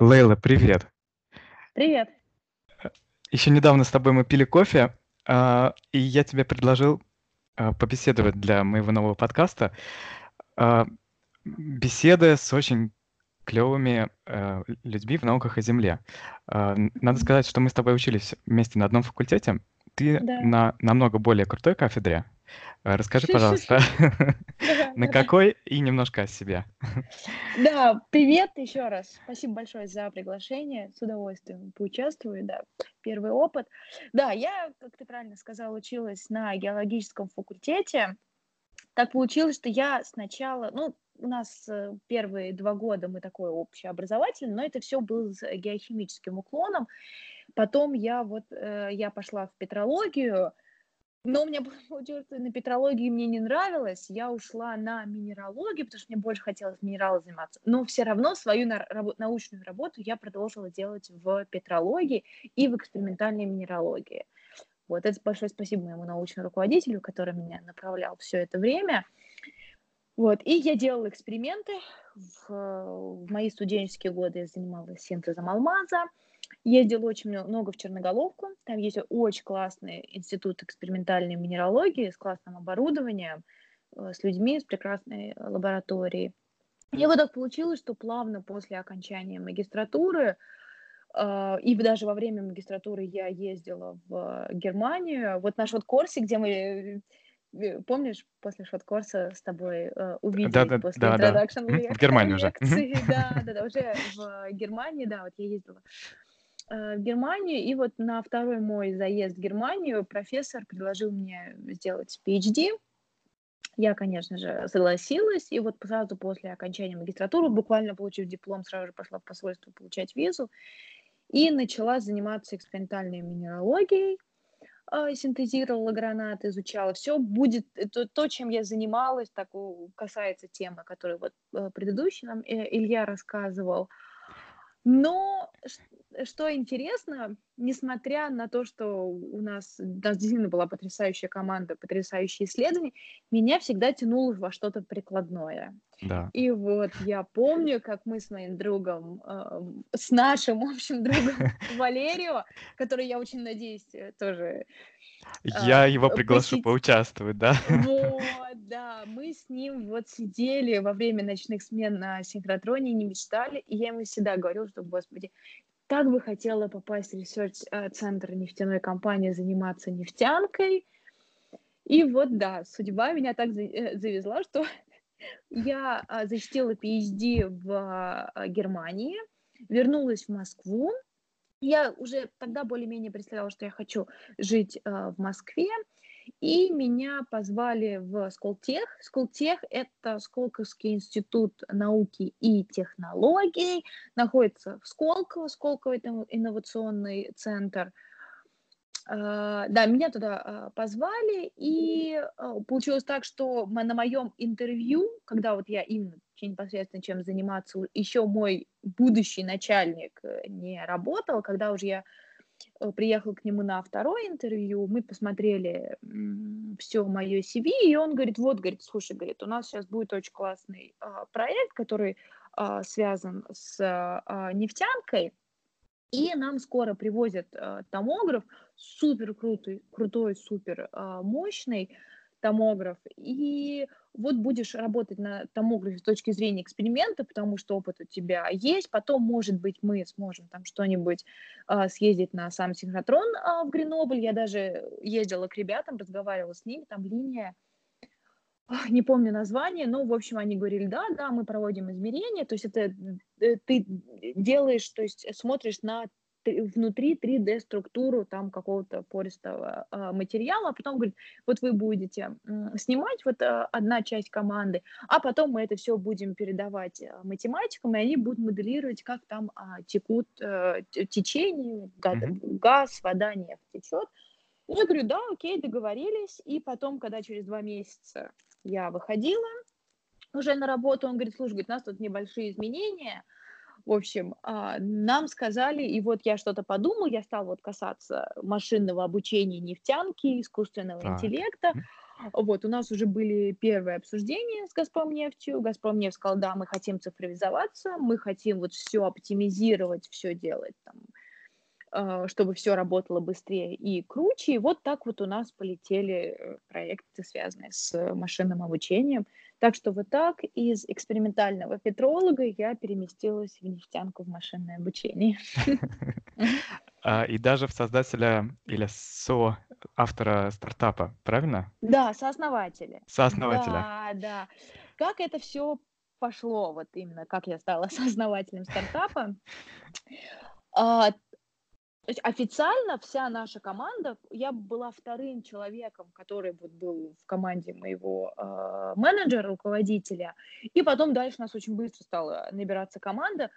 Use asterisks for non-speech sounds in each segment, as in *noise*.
Лейла, привет. Привет. Еще недавно с тобой мы пили кофе, а, и я тебе предложил а, побеседовать для моего нового подкаста. А, беседы с очень клевыми людьми в науках о Земле. Надо сказать, что мы с тобой учились вместе на одном факультете. Ты Да. на намного более крутой кафедре. Расскажи, пожалуйста, *laughs* *laughs* на какой и немножко о себе. Да, привет еще раз. Спасибо большое за приглашение. С удовольствием поучаствую, да. Первый опыт. Да, я, как ты правильно сказала, училась на геологическом факультете. Так получилось, что я сначала, ну, у нас э, первые два года мы такой общеобразовательный, но это все было с геохимическим уклоном. Потом я вот, э, я пошла в петрологию, но у меня *laughs* получилось, на петрологии мне не нравилось, я ушла на минералогию, потому что мне больше хотелось минералом заниматься. Но все равно свою на- рабо- научную работу я продолжила делать в петрологии и в экспериментальной минералогии. Вот это большое спасибо моему научному руководителю, который меня направлял все это время. Вот, и я делала эксперименты. В, в мои студенческие годы я занималась синтезом алмаза, ездила очень мно- много в Черноголовку. Там есть очень классный институт экспериментальной минералогии с классным оборудованием, э, с людьми, с прекрасной э, лабораторией. И вот так получилось, что плавно после окончания магистратуры а, и даже во время магистратуры я ездила в Германию. Вот наш вот Корси, где мы, э, э, помнишь, после шот-корса с тобой э, увиделись Да-да, после да-да. introduction Мгм, в Германии уже. Лекции. *laughs* Да, *laughs* да, да, уже в Германии, да, вот я ездила э, в Германию, и вот на второй мой заезд в Германию профессор предложил мне сделать PhD. Я, конечно же, согласилась, и вот сразу после окончания магистратуры, буквально получив диплом, сразу же пошла в посольство получать визу и начала заниматься экспериментальной минералогией, синтезировала гранат, изучала. Все будет, это то, чем я занималась, так касается темы, которую вот э, предыдущий нам э, Илья рассказывал. Но что интересно, несмотря на то, что у нас, у нас действительно была потрясающая команда, потрясающие исследования, меня всегда тянуло во что-то прикладное. Да. И вот я помню, как мы с моим другом, эм, с нашим общим другом *laughs* Валерио, который, я очень надеюсь, э, тоже Я а, его э, приглашу посетить. поучаствовать, да? Вот, да, мы с ним вот сидели во время ночных смен на синхротроне, не мечтали, и я ему всегда говорила, что, господи, так бы хотела попасть в research -центр нефтяной компании, заниматься нефтянкой. И вот, да, судьба меня так э, завезла, что *laughs* я а, защитила PhD в а, Германии, вернулась в Москву. Я уже тогда более-менее представляла, что я хочу жить а, в Москве, и меня позвали в Сколтех. Сколтех– это Сколковский институт науки и технологий, находится в Сколково, Сколково– это инновационный центр. А, Да, меня туда а, позвали, и а, получилось так, что на моем интервью, когда вот я именно непосредственно чем заниматься, еще мой будущий начальник э, не работал, когда уже я э, приехала к нему на второе интервью, мы посмотрели все мое CV, и он говорит, вот, говорит, слушай, говорит, у нас сейчас будет очень классный а, проект, который а, связан с а, нефтянкой, и нам скоро привозят томограф, супер крутой, крутой, супер мощный томограф, и вот будешь работать на томографе с точки зрения эксперимента, потому что опыт у тебя есть, потом, может быть, мы сможем там что-нибудь а, съездить на сам синхротрон а, в Гренобль, я даже ездила к ребятам, разговаривала с ними, там линия, не помню название, но, в общем, они говорили, да, да, мы проводим измерения, то есть это э, ты делаешь, то есть смотришь на внутри 3D-структуру там какого-то пористого а, материала, а потом говорит, вот вы будете снимать вот а, одна часть команды, а потом мы это все будем передавать а, математикам, и они будут моделировать, как там а, текут э, течения, газ, вода, нефть течет. Я говорю, да, окей, договорились. И потом, когда через два месяца я выходила уже на работу, он говорит, слушай, говорит, у нас тут небольшие изменения, В общем, а, нам сказали, и вот я что-то подумал, я стал вот касаться машинного обучения нефтянки, искусственного Так. интеллекта. Вот, у нас уже были первые обсуждения с «Газпромнефтью». «Газпромнефть» сказал, да, мы хотим цифровизоваться, мы хотим вот все оптимизировать, все делать там, а, чтобы все работало быстрее и круче. И вот так вот у нас полетели э, проекты, связанные с машинным обучением. Так что вот так из экспериментального петролога я переместилась в нефтянку в машинное обучение. *laughs* А, И даже в создателя или соавтора стартапа, правильно? Да, сооснователи. Сооснователя. Да, да. Как это все пошло, вот именно как я стала *laughs* сооснователем стартапа. То есть официально вся наша команда, я была вторым человеком, который вот был в команде моего э, менеджера, руководителя, и потом дальше у нас очень быстро стала набираться команда.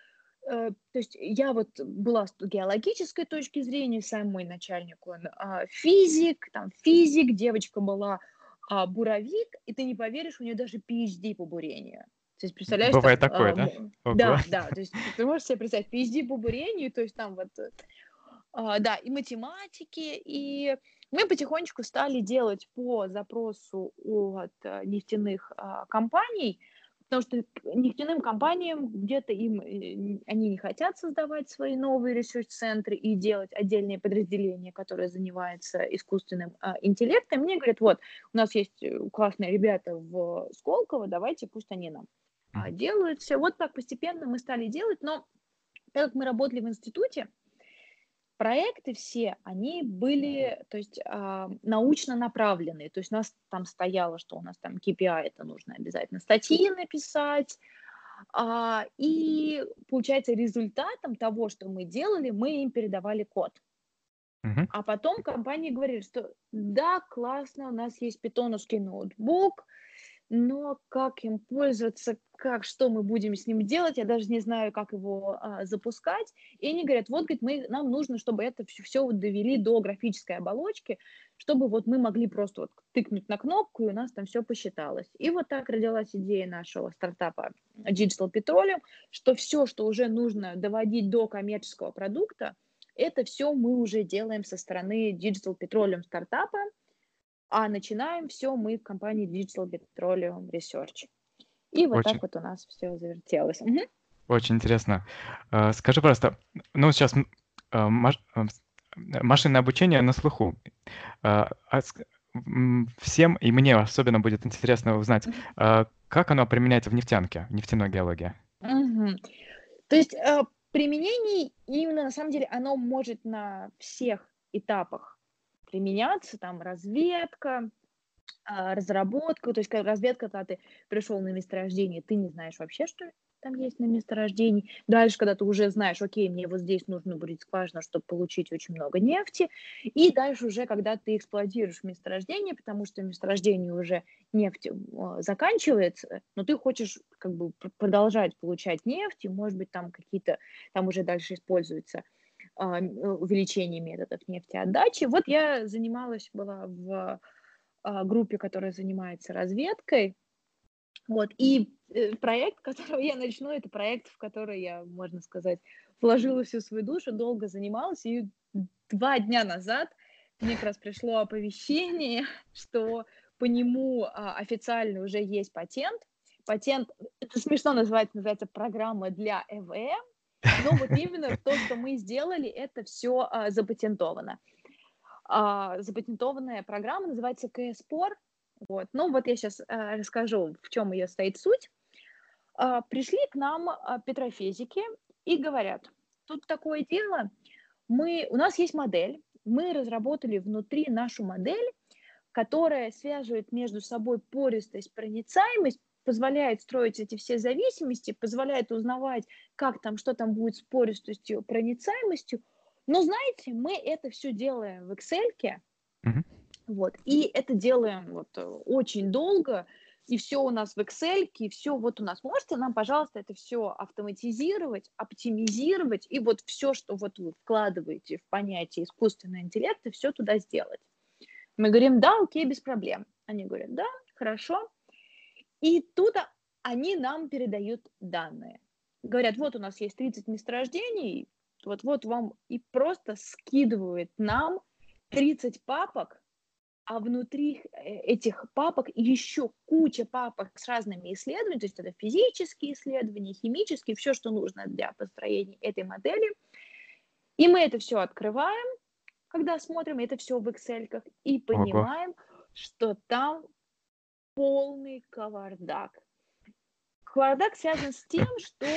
Э, то есть я вот была с геологической точки зрения, сам мой начальник, он э, физик, там физик, девочка была э, буровик, и ты не поверишь, у нее даже PhD по бурению. То есть, представляешь, Бывает там, такое, э, да? Ого. да, да, то есть ты можешь себе представить, PhD по бурению, то есть там вот э, да, и математики, и мы потихонечку стали делать по запросу от а, нефтяных а, компаний, потому что нефтяным компаниям где-то им э, они не хотят создавать свои новые ресурс-центры и делать отдельные подразделения, которые занимаются искусственным а, интеллектом. Мне говорят, вот, у нас есть э, классные ребята в Сколково, давайте пусть они нам а, делают все. Вот так постепенно мы стали делать, но так как мы работали в институте, проекты все, они были, то есть а, научно направленные, то есть у нас там стояло, что у нас там KPI, это нужно обязательно статьи написать, а, и получается результатом того, что мы делали, мы им передавали код. А потом компании говорили, что да, классно, у нас есть питоновский ноутбук, но как им пользоваться, как, что мы будем с ним делать, я даже не знаю, как его а, запускать. И они говорят, вот, говорит, мы, нам нужно, чтобы это все, все вот довели до графической оболочки, чтобы вот мы могли просто вот тыкнуть на кнопку, и у нас там все посчиталось. И вот так родилась идея нашего стартапа Digital Petroleum, что все, что уже нужно доводить до коммерческого продукта, это все мы уже делаем со стороны Digital Petroleum стартапа, а начинаем все мы в компании Digital Petroleum Research. И вот Очень, так вот у нас все завертелось. Мгм. очень интересно. А, Скажи, просто, ну, сейчас а, а, машинное обучение на слуху. Всем, и мне особенно будет интересно узнать, как оно применяется в нефтянке, в нефтяной геологии. Мгм. То есть применение именно на самом деле оно может на всех этапах применяться, там разведка, разработка, то есть разведка, когда ты пришел на месторождение, ты не знаешь вообще, что там есть на месторождении. Дальше, когда ты уже знаешь, окей, мне вот здесь нужно будет скважина, чтобы получить очень много нефти. И дальше уже, когда ты эксплуатируешь месторождение, потому что месторождение уже нефть а, заканчивается, но ты хочешь как бы пр- продолжать получать нефть, и, может быть, там какие-то, там уже дальше используется а, э, увеличение методов нефтеотдачи. Вот я занималась, была в а, группе, которая занимается разведкой. Вот. И э, проект, *laughs* которого я начну, это проект, в который я, можно сказать, вложила всю свою душу, долго занималась. И два дня назад мне как раз пришло оповещение, *laughs* что по нему а, официально уже есть патент. Патент, это смешно называется, называется программа для ЭВМ, но вот именно то, что мы сделали, это все а, запатентовано. А, запатентованная программа называется КСПОР. Вот. Ну вот я сейчас расскажу, в чем ее стоит суть. А, пришли к нам а, петрофизики и говорят, тут такое дело, мы, у нас есть модель, мы разработали внутри нашу модель, которая связывает между собой пористость, проницаемость, позволяет строить эти все зависимости, позволяет узнавать, как там, что там будет с пористостью, проницаемостью. Но знаете, мы это все делаем в Excel, Мгм. вот, и это делаем вот э, очень долго, и все у нас в Excel, и все вот у нас. Можете нам, пожалуйста, это все автоматизировать, оптимизировать, и вот все, что вот вы вкладываете в понятие искусственного интеллекта, все туда сделать. Мы говорим, да, окей, без проблем. Они говорят, да, хорошо. И тут они нам передают данные. говорят, вот у нас есть 30 месторождений, вот, вот вам и просто скидывают нам 30 папок, а внутри э, этих папок еще куча папок с разными исследованиями, то есть это физические исследования, химические, все, что нужно для построения этой модели. И мы это все открываем, когда смотрим это все в Excel, и понимаем, Ого. что там полный кавардак. Кавардак связан с тем, что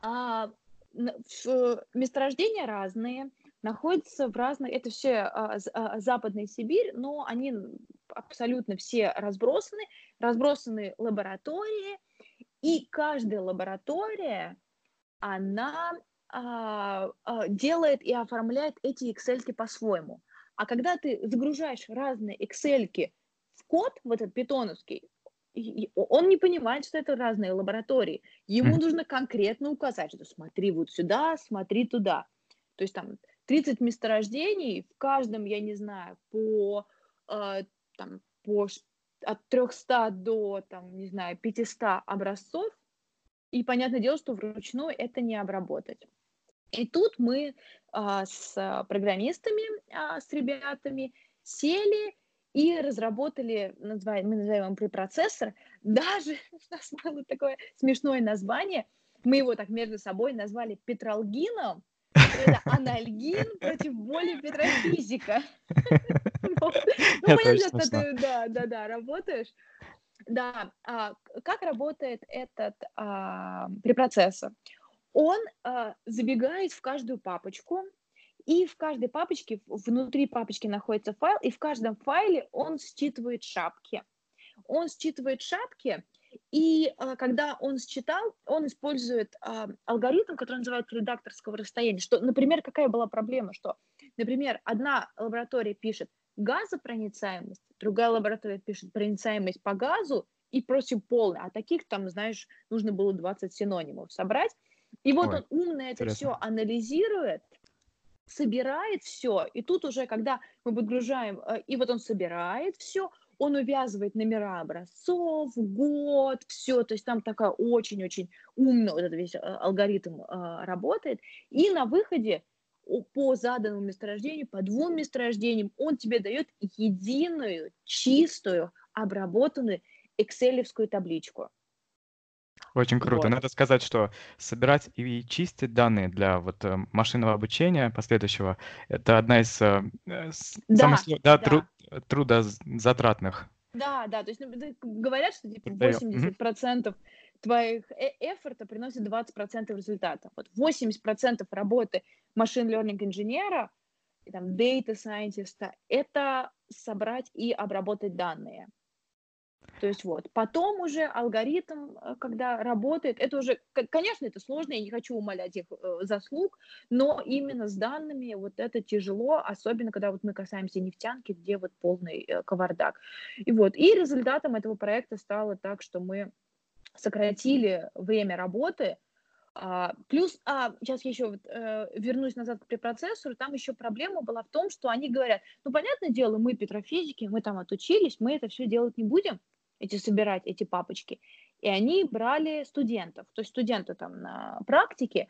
а, месторождения разные, находятся в разных, это все а, а, Западная Сибирь, но они абсолютно все разбросаны, разбросаны лаборатории, и каждая лаборатория, она а, делает и оформляет эти Excel по-своему. А когда ты загружаешь разные Excel в код, в этот питоновский, он не понимает, что это разные лаборатории. Ему нужно конкретно указать, что смотри вот сюда, смотри туда. То есть там 30 месторождений, в каждом, я не знаю, по, э, там, по от 300 до, там, не знаю, 500 образцов, и понятное дело, что вручную это не обработать. И тут мы а, с программистами, а, с ребятами сели и разработали, называем, мы называем его препроцессор. Даже *laughs* у нас было такое смешное название. Мы его так между собой назвали петралгином. Это *laughs* анальгин против боли петрофизика. *laughs* Ну, понятно, что ты, да, да, да, работаешь. Да, а, как работает этот а, препроцессор? Он а, забегает в каждую папочку, и в каждой папочке, внутри папочки находится файл, и в каждом файле он считывает шапки. Он считывает шапки, и э, когда он считал, он использует э, алгоритм, который называется редакторского расстояния. Что, например, какая была проблема, что, например, одна лаборатория пишет газопроницаемость, другая лаборатория пишет проницаемость по газу и просит полный, а таких там, знаешь, нужно было 20 синонимов собрать. И вот Ой, он умно это все анализирует, собирает все, и тут уже, когда мы подгружаем, э, и вот он собирает все, он увязывает номера образцов, год, все, то есть там такая очень-очень умно вот этот весь э, алгоритм э, работает, и на выходе по заданному месторождению, по двум месторождениям, он тебе дает единую, чистую, обработанную экселевскую табличку. Очень круто. Вот. Надо сказать, что собирать и чистить данные для вот э, машинного обучения последующего это одна из э, да, самых да, да. Труд, трудозатратных. Да, да, то есть ну, говорят, что типа 80% угу. твоих э эфорта приносит 20% результата. Вот 80% работы машин learning инженера, там, data scientist, это собрать и обработать данные. То есть вот. Потом уже алгоритм, э, когда работает, это уже, конечно, это сложно, я не хочу умолять их э, заслуг, но именно с данными вот это тяжело, особенно когда вот мы касаемся нефтянки, где вот полный э, кавардак. И вот, и результатом этого проекта стало так, что мы сократили время работы, а, плюс, а, сейчас я еще вот, э, вернусь назад к препроцессору, там еще проблема была в том, что они говорят, ну, понятное дело, мы петрофизики, мы там отучились, мы это все делать не будем, эти собирать эти папочки. И они брали студентов, то есть студенты там на практике,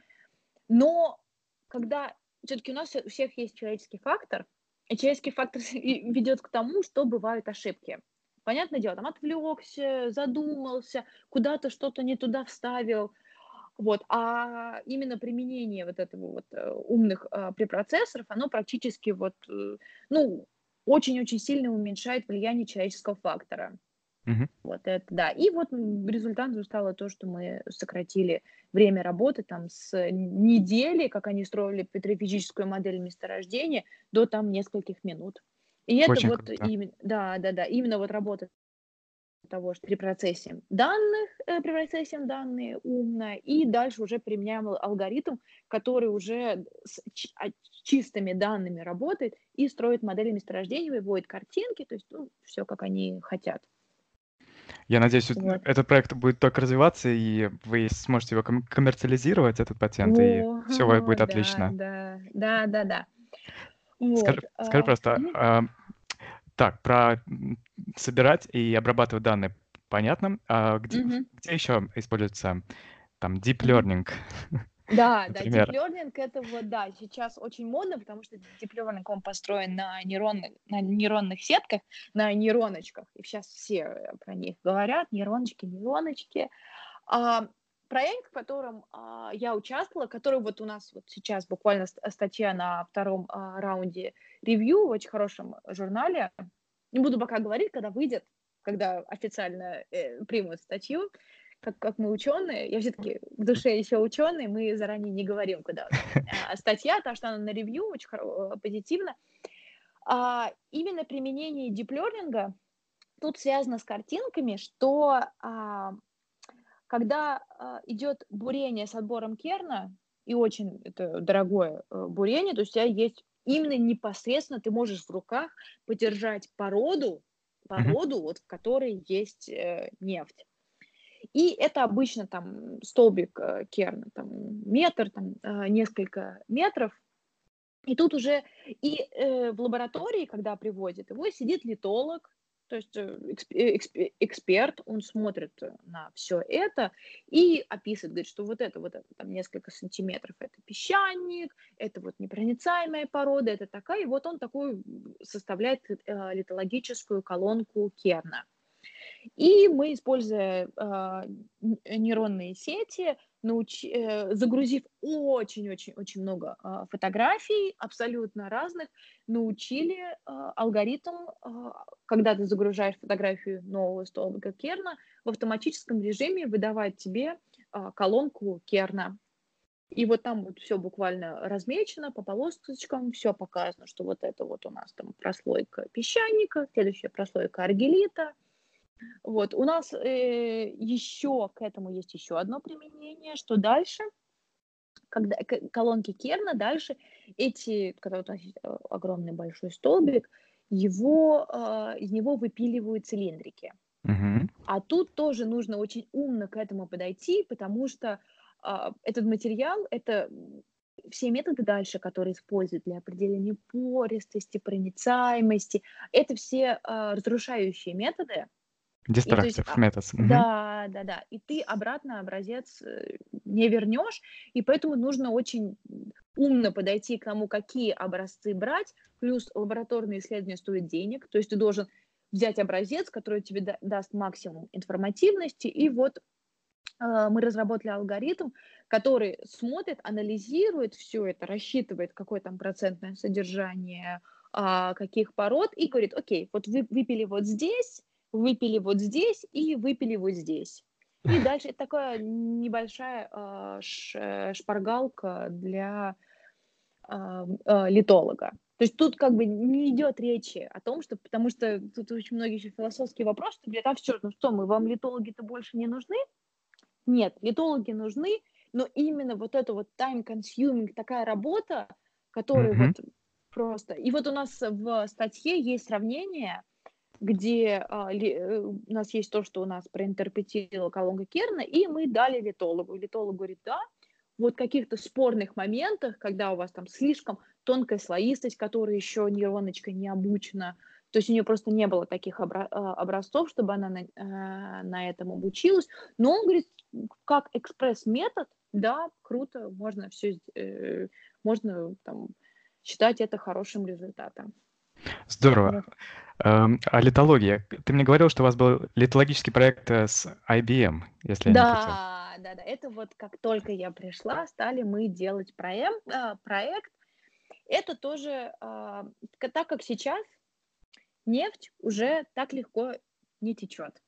но когда все-таки у нас у всех есть человеческий фактор, и человеческий фактор *laughs* ведет к тому, что бывают ошибки. Понятное дело, там отвлекся, задумался, куда-то что-то не туда вставил. Вот. А именно применение вот этого вот э, умных э, препроцессоров, оно практически вот, э, ну, очень-очень сильно уменьшает влияние человеческого фактора. Мгм. Вот это да. И вот результатом стало то, что мы сократили время работы там с недели, как они строили петрофизическую модель месторождения, до там нескольких минут. И это Очень вот круто. именно, да, да, да, именно вот работа того, что при процессе данных, э, при процессе данные умно, и дальше уже применяем алгоритм, который уже с а, чистыми данными работает и строит модели месторождения, выводит картинки, то есть ну, все, как они хотят. Я надеюсь, вот. этот проект будет только развиваться, и вы сможете его коммерциализировать, этот патент, О, и все будет да, отлично. Да, да, да, да. Вот. Скажи, скажи а, просто, а, так, про собирать и обрабатывать данные понятно. А где, угу. где еще используется там deep learning. *laughs* Да, да, deep learning это вот, да, сейчас очень модно, потому что deep learning, он построен на нейронных, на нейронных сетках, на нейроночках, и сейчас все про них говорят, нейроночки, нейроночки. А, проект, в котором а, я участвовала, который вот у нас вот сейчас буквально статья на втором а, раунде ревью в очень хорошем журнале, не буду пока говорить, когда выйдет, когда официально э, примут статью, как, как мы ученые, я все-таки в душе еще ученый, мы заранее не говорим, куда *laughs* а, статья, потому что она на ревью очень позитивно. А, именно применение диплернинга тут связано с картинками, что а, когда а, идет бурение с отбором керна, и очень это дорогое а, бурение, то есть у тебя есть именно непосредственно ты можешь в руках подержать породу, породу, mm-hmm. вот в которой есть э, нефть. И это обычно там столбик э, керна, там метр, там э, несколько метров. И тут уже и э, в лаборатории, когда приводит его, сидит литолог, то есть эксперт, он смотрит на все это и описывает, говорит, что вот это, вот это, там несколько сантиметров, это песчаник, это вот непроницаемая порода, это такая, и вот он такую составляет литологическую колонку Керна. И мы, используя э, нейронные сети, науч... э, загрузив очень-очень-очень много э, фотографий, абсолютно разных, научили э, алгоритм, э, когда ты загружаешь фотографию нового столбика Керна, в автоматическом режиме выдавать тебе э, колонку Керна. И вот там вот все буквально размечено по полосочкам, все показано, что вот это вот у нас там прослойка песчаника, следующая прослойка аргелита, вот, у нас э, еще к этому есть еще одно применение, что дальше, когда колонки Керна, дальше эти, когда вот э, огромный большой столбик, его, э, из него выпиливают цилиндрики. А тут тоже нужно очень умно к этому подойти, потому что э, этот материал, это все методы дальше, которые используют для определения пористости, проницаемости, это все э, разрушающие методы, Destructive есть, methods. Угу. Да, да, да. И ты обратно образец э, не вернешь, и поэтому нужно очень умно подойти к тому, какие образцы брать, плюс лабораторные исследования стоят денег, то есть ты должен взять образец, который тебе да, даст максимум информативности, и вот э, мы разработали алгоритм, который смотрит, анализирует все это, рассчитывает, какое там процентное содержание э, каких пород, и говорит, окей, вот вы выпили вот здесь, выпили вот здесь и выпили вот здесь. И дальше это такая небольшая э, шпаргалка для э, э, литолога. То есть тут как бы не идет речи о том, что, потому что тут очень многие еще философские вопросы, что говорят, а все, ну что, мы вам литологи-то больше не нужны? Нет, литологи нужны, но именно вот это вот time-consuming, такая работа, которая mm-hmm. вот просто... И вот у нас в статье есть сравнение где а, ли, э, у нас есть то, что у нас проинтерпретировала колонка Керна, и мы дали литологу. Литолог говорит, да, вот каких-то спорных моментах, когда у вас там слишком тонкая слоистость, которая еще нейроночка не обучена, то есть у нее просто не было таких а, образцов, чтобы она на, э, на этом обучилась. Но он говорит, как экспресс-метод, да, круто, можно все, э, можно там считать это хорошим результатом. Здорово. Эм, а литология. Ты мне говорил, что у вас был литологический проект э, с IBM, если я не путаю. Да, да, да. Это вот как только я пришла, стали мы делать проект. Э, проект. Это тоже, а, так как сейчас нефть уже так легко не течет.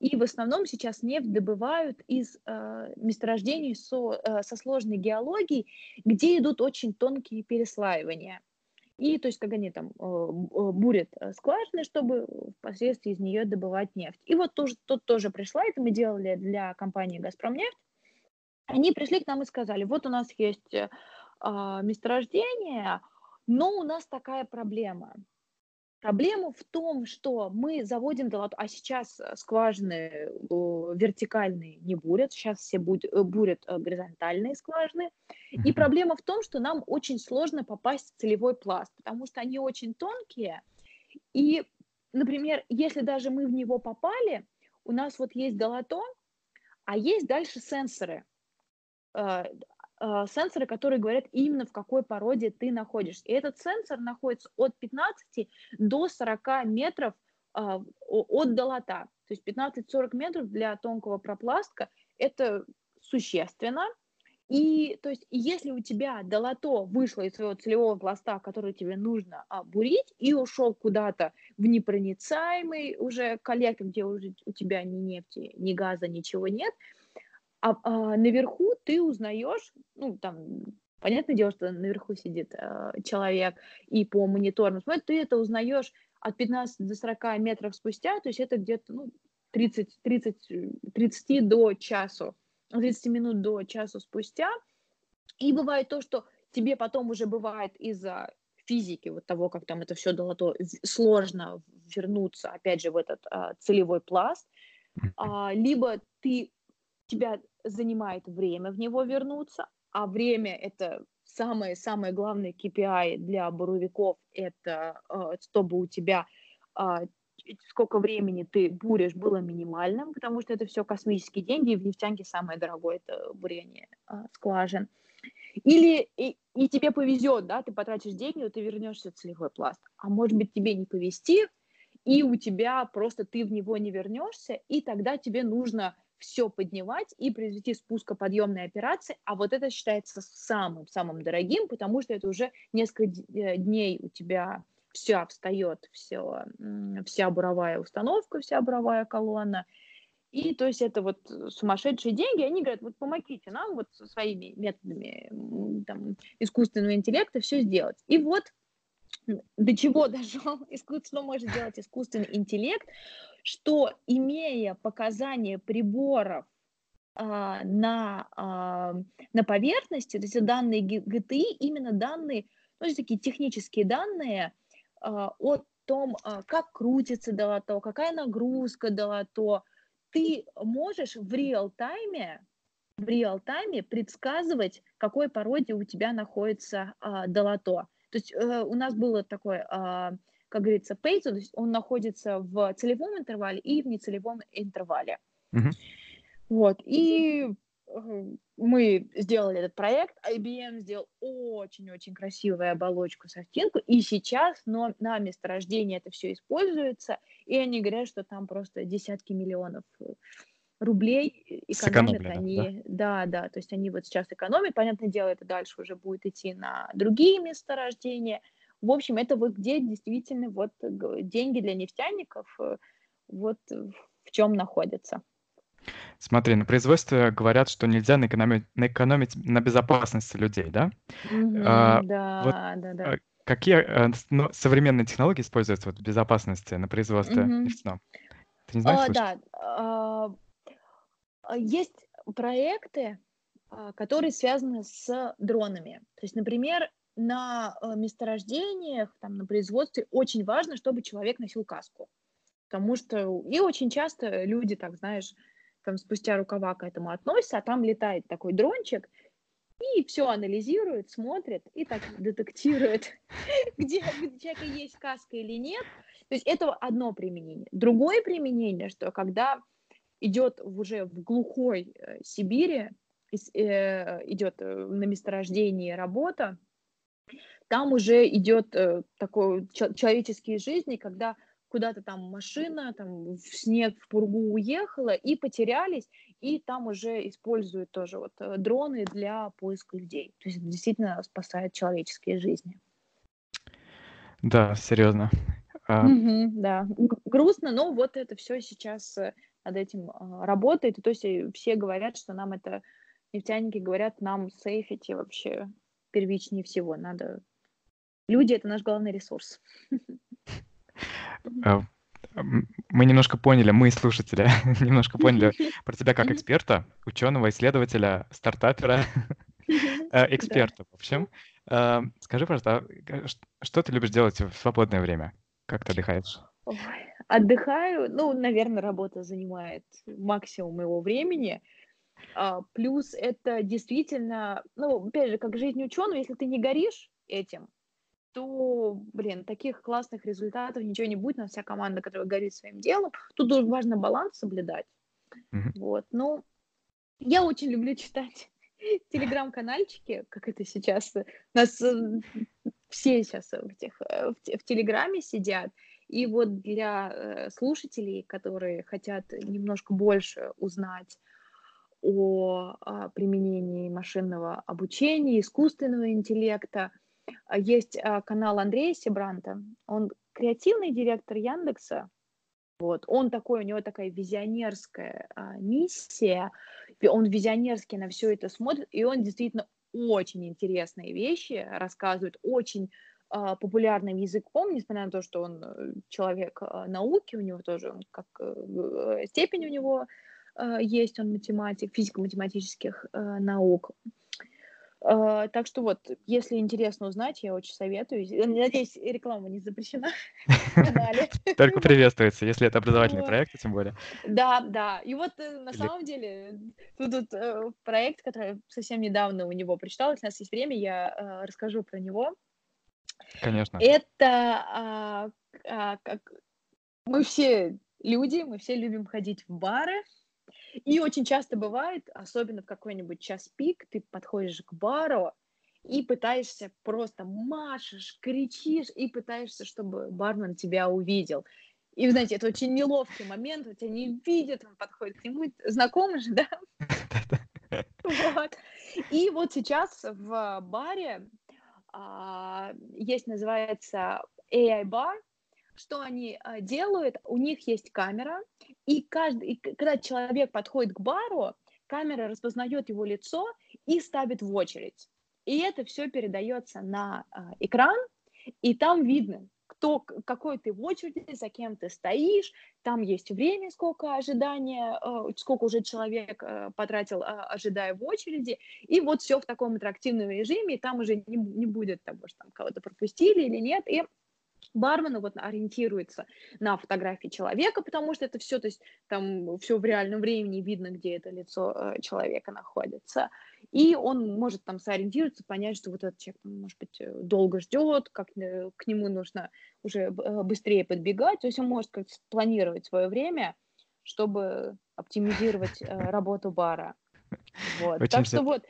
И в основном сейчас нефть добывают из э, месторождений со, э, со сложной геологией, где идут очень тонкие переслаивания. И то есть, как они там э, бурят э, скважины, чтобы впоследствии из нее добывать нефть. И вот тоже, тут тоже пришла, это мы делали для компании «Газпромнефть». Они пришли к нам и сказали, вот у нас есть э, а, месторождение, но у нас такая проблема – Проблема в том, что мы заводим долото, а сейчас э, скважины вертикальные не бурят, сейчас все э, бурят э, горизонтальные скважины. И проблема в том, что нам очень сложно попасть в целевой пласт, потому что они очень тонкие. И, например, если даже мы в него попали, у нас вот есть долото, А есть дальше сенсоры. Э, сенсоры, которые говорят именно в какой породе ты находишься. И этот сенсор находится от 15 до 40 метров э, от долота. То есть 15-40 метров для тонкого пропластка – это существенно. И то есть, если у тебя долото вышло из своего целевого пласта, который тебе нужно а, бурить, и ушел куда-то в непроницаемый уже коллектор, где уже у тебя ни нефти, ни газа, ничего нет, а, а наверху ты узнаешь, ну там понятное дело, что наверху сидит а, человек и по мониторам смотрит, ты это узнаешь от 15 до 40 метров спустя, то есть это где-то ну, 30, 30, 30 до часу 30 минут до часу спустя. И бывает то, что тебе потом уже бывает из-за физики, вот того, как там это все долото, сложно вернуться, опять же, в этот а, целевой пласт, а, либо ты, тебя занимает время в него вернуться, а время это самое-самое главное KPI для буровиков, это а, чтобы у тебя а, сколько времени ты буришь, было минимальным, потому что это все космические деньги, и в нефтянке самое дорогое это бурение а, скважин. Или и, и тебе повезет, да, ты потратишь деньги, ты вернешься целевой пласт. А может быть тебе не повезти, и у тебя просто ты в него не вернешься, и тогда тебе нужно все поднимать и произвести спускоподъемные операции, а вот это считается самым-самым дорогим, потому что это уже несколько э, дней у тебя вся встает, все, вся буровая установка, вся буровая колонна. И то есть это вот сумасшедшие деньги, они говорят, вот помогите нам вот своими методами там, искусственного интеллекта все сделать. И вот до чего *laughs* дошел искусство может делать искусственный интеллект, что имея показания приборов а, на, а, на поверхности, то есть данные ГТИ, именно данные, ну, такие технические данные, а, о том, а, как крутится долото, какая нагрузка долото, ты можешь в реал-тайме в реал-тайме предсказывать, какой породе у тебя находится а, долото. То есть э, у нас было такое, а, как говорится, пейзо, то есть он находится в целевом интервале и в нецелевом интервале. Mm-hmm. Вот, и мы сделали этот проект, IBM сделал очень-очень красивую оболочку софтинку, и сейчас но на месторождении это все используется, и они говорят, что там просто десятки миллионов э, рублей экономят они. Да? да, да, то есть они вот сейчас экономят, понятное дело, это дальше уже будет идти на другие месторождения. В общем, это вот где действительно вот деньги для нефтяников э, вот в чем находятся. Смотри, на производстве говорят, что нельзя наэкономить, наэкономить на безопасности людей, да? Мгм, А, да, вот да, да. а, какие ну, современные технологии используются вот в безопасности на производстве Мгм. нефтяном? Ты не знаешь, А, слышал? да, а, есть проекты, которые связаны с дронами. То есть, например, на а, месторождениях, там, на производстве очень важно, чтобы человек носил каску. Потому что и очень часто люди, так знаешь, там спустя рукава к этому относятся, а там летает такой дрончик, и все анализирует, смотрит и так детектирует, *laughs* где, у человека есть каска или нет. То есть это одно применение. Другое применение, что когда идет уже в глухой э, Сибири, э, идет э, на месторождении работа, там уже идет такой человеческие жизни, когда куда-то там машина, там в снег, в пургу уехала и потерялись, и там уже используют тоже вот э, дроны для поиска людей. То есть действительно спасает человеческие жизни. Да, серьезно. А... Угу, да, грустно, но вот это все сейчас э, над этим а, работает. то есть э, все говорят, что нам это, нефтяники говорят, нам сейфить вообще первичнее всего. Надо... Люди — это наш главный ресурс. Э, мы немножко поняли, мы, слушатели, *laughs* немножко поняли *laughs* про тебя как эксперта, ученого, исследователя, стартапера, *laughs* э, эксперта, в общем. Э, скажи, пожалуйста, а, что ты любишь делать в свободное время? Как ты отдыхаешь? Отдыхаю, ну, наверное, работа занимает максимум моего времени. А, плюс это действительно, ну, опять же, как жизнь ученого, если ты не горишь этим, то, блин, таких классных результатов ничего не будет, на вся команда, которая горит своим делом. Тут важно баланс соблюдать. Mm-hmm. Вот, ну, Я очень люблю читать *laughs* телеграм-канальчики, как это сейчас. У нас э, все сейчас в, тех, э, в, в Телеграме сидят. И вот для э, слушателей, которые хотят немножко больше узнать о, о применении машинного обучения, искусственного интеллекта, есть канал Андрея Себранта. Он креативный директор Яндекса, вот. Он такой, у него такая визионерская а, миссия, он визионерски на все это смотрит, и он действительно очень интересные вещи рассказывает, очень а, популярным языком, несмотря на то, что он э, человек а, науки, у него тоже как а, степень у него а, есть, он математик, физико-математических а, наук. Uh, так что вот, если интересно узнать, я очень советую. Надеюсь, реклама не запрещена. *laughs* Только приветствуется, если это образовательный проект, тем более. Да, да. И вот э, на самом деле тут э, проект, который совсем недавно у него прочитал, если у нас есть время, я э, расскажу про него. Конечно. Это а, а, как мы все люди, мы все любим ходить в бары, и очень часто бывает, особенно в какой-нибудь час пик, ты подходишь к бару и пытаешься просто машешь, кричишь и пытаешься, чтобы бармен тебя увидел. И, знаете, это очень неловкий момент, тебя не видят, он подходит к нему, знакомый же, *laughs* да? Вот. И вот сейчас в баре а, есть, называется AI-бар, что они а, делают? У них есть камера, и, каждый, и когда человек подходит к бару, камера распознает его лицо и ставит в очередь. И это все передается на а, экран, и там видно, кто, какой ты в очереди, за кем ты стоишь, там есть время, сколько ожидания, э, сколько уже человек э, потратил, э, ожидая в очереди, и вот все в таком интерактивном режиме, и там уже не, не будет того, что там кого-то пропустили или нет, и бармену вот ориентируется на фотографии человека, потому что это все, то есть там все в реальном времени видно, где это лицо э, человека находится, и он может там сориентироваться, понять, что вот этот человек, может быть, э, долго ждет, как э, к нему нужно уже быстрее подбегать, то есть он может как-то планировать свое время, чтобы оптимизировать работу бара. Вот. так что вот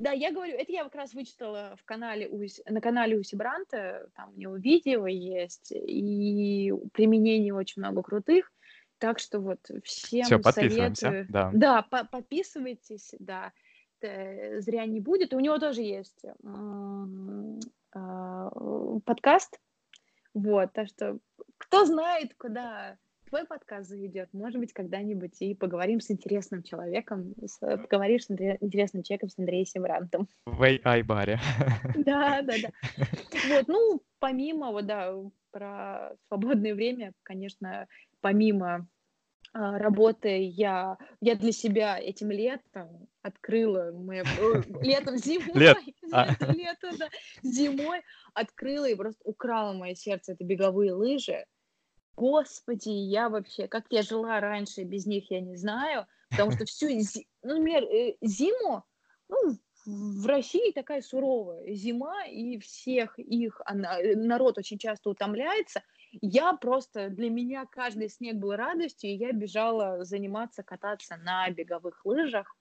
да, я говорю, это я как раз вычитала в канале у, на канале у Сибранта, там у него видео есть, и применений очень много крутых, так что вот всем Все, советую. Да, да по подписывайтесь, да, зря не будет. У него тоже есть а, подкаст, вот, так что кто знает, куда твой подкаст заведет, может быть, когда-нибудь и поговорим с интересным человеком, с, поговоришь с интересным человеком, с Андреем Севрантом. В AI-баре. Да, да, да. *laughs* Вот, ну, помимо, вот, да, про свободное время, конечно, помимо а, работы я, я для себя этим летом открыла, мы, летом, *laughs* зимой, Лет. *laughs* а. лето, да, зимой открыла и просто украла мое сердце, это беговые лыжи. Господи, я вообще, как я жила раньше без них, я не знаю, потому что *laughs* всю, ну, например, э, зиму, ну, в России такая суровая зима, и всех их, она, э, народ очень часто утомляется. Я просто, для меня каждый снег был радостью, и я бежала заниматься, кататься на беговых лыжах.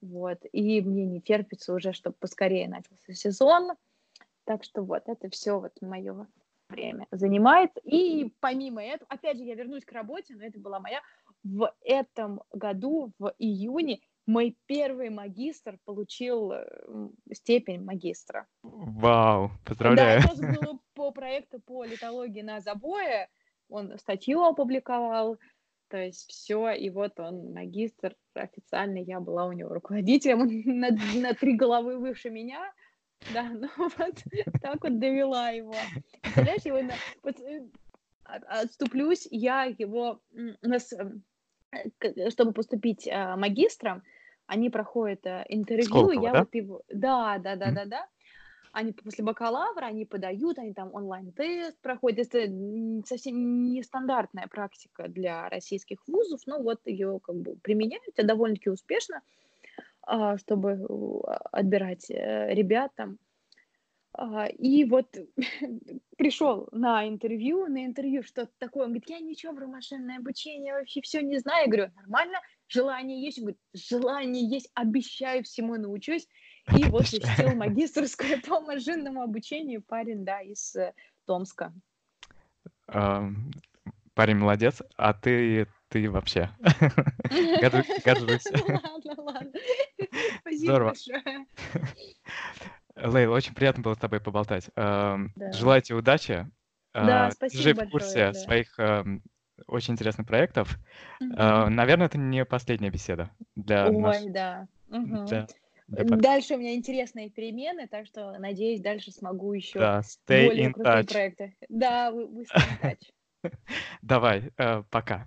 Вот, и мне не терпится уже, чтобы поскорее начался сезон. Так что вот, это все вот мое время занимает. И помимо этого, опять же, я вернусь к работе, но это была моя. В этом году, в июне, мой первый магистр получил степень магистра. Вау, поздравляю. Да, это было по проекту по литологии на забое. Он статью опубликовал, то есть все, и вот он магистр официально, я была у него руководителем *laughs* на, на три головы выше меня. Да, *laughs* ну вот так вот довела его. Представляешь, его вот, э, отступлюсь, я его у нас, эм, чтобы поступить а, магистром, они проходят э, интервью, Сколково, я да? вот его, да, да, да, да, да, они после бакалавра, они подают, они там онлайн-тест проходят, это совсем нестандартная практика для российских вузов, но вот ее как бы применяют, довольно-таки успешно. А, чтобы отбирать э, ребят там. А, и вот *laughs* пришел на интервью, на интервью что-то такое, он говорит, я ничего про машинное обучение вообще все не знаю. Я говорю, нормально, желание есть? Он говорит, желание есть, обещаю, всему научусь. И вот защитил *laughs* магистрскую по машинному обучению парень, да, из э, Томска. Парень молодец, а ты, ты вообще *laughs* горжусь. Ладно, ладно. Спасибо большое. *laughs* Лейла, очень приятно было с тобой поболтать. Желаю тебе удачи. Да, Ты спасибо же в курсе своих очень интересных проектов. Мгм. Наверное, это не последняя беседа для нас. Ой, да. Дальше у меня интересные перемены, так что, надеюсь, дальше смогу еще Да, stay более in крутые touch. проекты. Да, вы, вы stay in touch. Давай, э, пока.